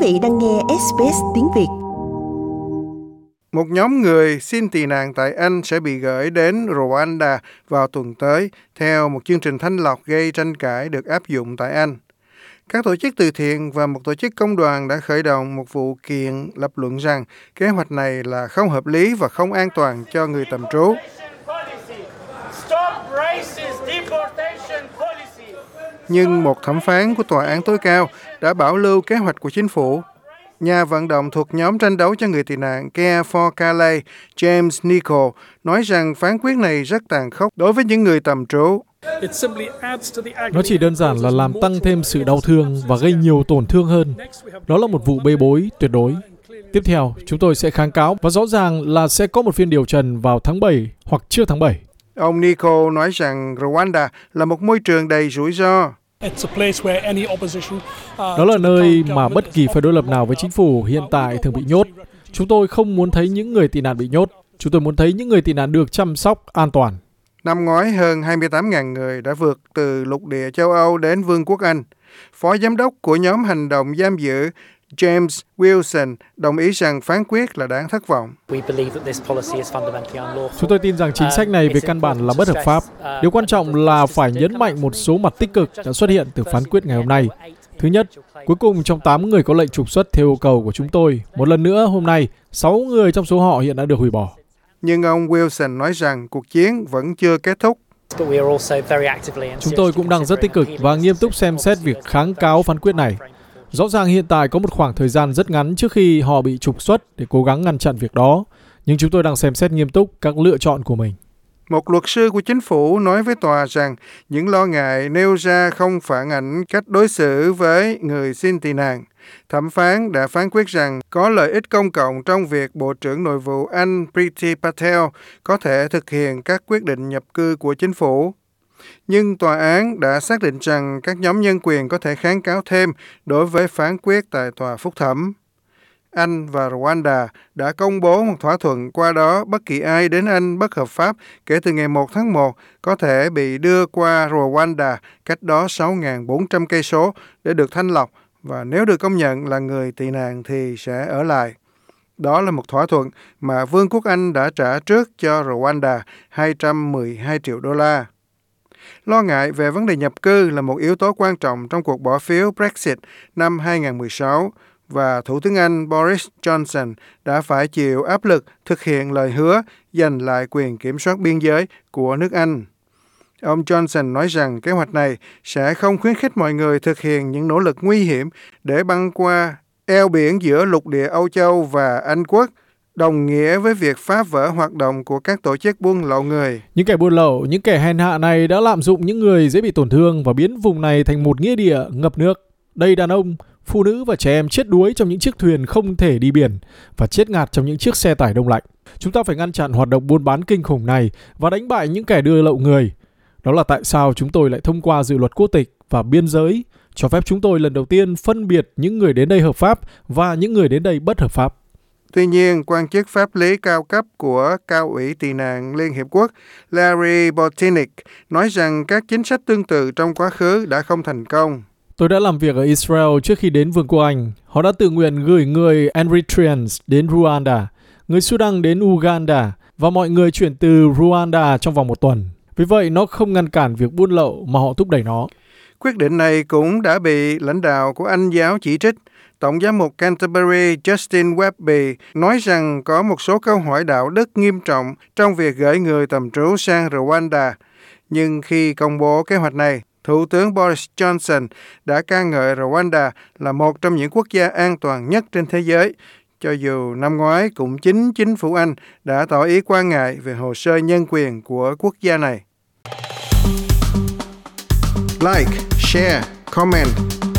vị đang nghe SBS tiếng Việt. Một nhóm người xin tị nạn tại Anh sẽ bị gửi đến Rwanda vào tuần tới, theo một chương trình thanh lọc gây tranh cãi được áp dụng tại Anh. Các tổ chức từ thiện và một tổ chức công đoàn đã khởi động một vụ kiện lập luận rằng kế hoạch này là không hợp lý và không an toàn cho người tạm trú. Nhưng một thẩm phán của Tòa án tối cao đã bảo lưu kế hoạch của chính phủ. Nhà vận động thuộc nhóm tranh đấu cho người tị nạn Care for Calais, James Nichol, nói rằng phán quyết này rất tàn khốc đối với những người tạm trú. Nó chỉ đơn giản là làm tăng thêm sự đau thương và gây nhiều tổn thương hơn. Đó là một vụ bê bối tuyệt đối. Tiếp theo, chúng tôi sẽ kháng cáo và rõ ràng là sẽ có một phiên điều trần vào tháng 7 hoặc trước tháng 7. Ông Nico nói rằng Rwanda là một môi trường đầy rủi ro. Đó là nơi mà bất kỳ phe đối lập nào với chính phủ hiện tại thường bị nhốt. Chúng tôi không muốn thấy những người tị nạn bị nhốt. Chúng tôi muốn thấy những người tị nạn được chăm sóc an toàn. Năm ngoái, hơn 28.000 người đã vượt từ lục địa châu Âu đến Vương quốc Anh. Phó giám đốc của nhóm hành động giam giữ James Wilson đồng ý rằng phán quyết là đáng thất vọng. Chúng tôi tin rằng chính sách này về căn bản là bất hợp pháp. Điều quan trọng là phải nhấn mạnh một số mặt tích cực đã xuất hiện từ phán quyết ngày hôm nay. Thứ nhất, cuối cùng trong 8 người có lệnh trục xuất theo yêu cầu của chúng tôi, một lần nữa hôm nay, 6 người trong số họ hiện đã được hủy bỏ. Nhưng ông Wilson nói rằng cuộc chiến vẫn chưa kết thúc. Chúng tôi cũng đang rất tích cực và nghiêm túc xem xét việc kháng cáo phán quyết này. Rõ ràng hiện tại có một khoảng thời gian rất ngắn trước khi họ bị trục xuất để cố gắng ngăn chặn việc đó, nhưng chúng tôi đang xem xét nghiêm túc các lựa chọn của mình. Một luật sư của chính phủ nói với tòa rằng những lo ngại nêu ra không phản ảnh cách đối xử với người xin tị nạn. Thẩm phán đã phán quyết rằng có lợi ích công cộng trong việc Bộ trưởng Nội vụ Anh Priti Patel có thể thực hiện các quyết định nhập cư của chính phủ. Nhưng tòa án đã xác định rằng các nhóm nhân quyền có thể kháng cáo thêm đối với phán quyết tại tòa phúc thẩm. Anh và Rwanda đã công bố một thỏa thuận qua đó bất kỳ ai đến Anh bất hợp pháp kể từ ngày 1 tháng 1 có thể bị đưa qua Rwanda cách đó 6.400 cây số để được thanh lọc và nếu được công nhận là người tị nạn thì sẽ ở lại. Đó là một thỏa thuận mà Vương quốc Anh đã trả trước cho Rwanda 212 triệu đô la. Lo ngại về vấn đề nhập cư là một yếu tố quan trọng trong cuộc bỏ phiếu Brexit năm 2016 và Thủ tướng Anh Boris Johnson đã phải chịu áp lực thực hiện lời hứa giành lại quyền kiểm soát biên giới của nước Anh. Ông Johnson nói rằng kế hoạch này sẽ không khuyến khích mọi người thực hiện những nỗ lực nguy hiểm để băng qua eo biển giữa lục địa Âu Châu và Anh Quốc, đồng nghĩa với việc phá vỡ hoạt động của các tổ chức buôn lậu người. Những kẻ buôn lậu, những kẻ hèn hạ này đã lạm dụng những người dễ bị tổn thương và biến vùng này thành một nghĩa địa ngập nước. Đây đàn ông, phụ nữ và trẻ em chết đuối trong những chiếc thuyền không thể đi biển và chết ngạt trong những chiếc xe tải đông lạnh. Chúng ta phải ngăn chặn hoạt động buôn bán kinh khủng này và đánh bại những kẻ đưa lậu người. Đó là tại sao chúng tôi lại thông qua dự luật quốc tịch và biên giới cho phép chúng tôi lần đầu tiên phân biệt những người đến đây hợp pháp và những người đến đây bất hợp pháp. Tuy nhiên, quan chức pháp lý cao cấp của Cao ủy tị nạn Liên Hiệp Quốc Larry Botinic nói rằng các chính sách tương tự trong quá khứ đã không thành công. Tôi đã làm việc ở Israel trước khi đến Vương quốc Anh. Họ đã tự nguyện gửi người Eritreans đến Rwanda, người Sudan đến Uganda và mọi người chuyển từ Rwanda trong vòng một tuần. Vì vậy, nó không ngăn cản việc buôn lậu mà họ thúc đẩy nó. Quyết định này cũng đã bị lãnh đạo của Anh giáo chỉ trích. Tổng giám mục Canterbury Justin Webby nói rằng có một số câu hỏi đạo đức nghiêm trọng trong việc gửi người tầm trú sang Rwanda. Nhưng khi công bố kế hoạch này, Thủ tướng Boris Johnson đã ca ngợi Rwanda là một trong những quốc gia an toàn nhất trên thế giới, cho dù năm ngoái cũng chính chính phủ Anh đã tỏ ý quan ngại về hồ sơ nhân quyền của quốc gia này. Like, share, comment.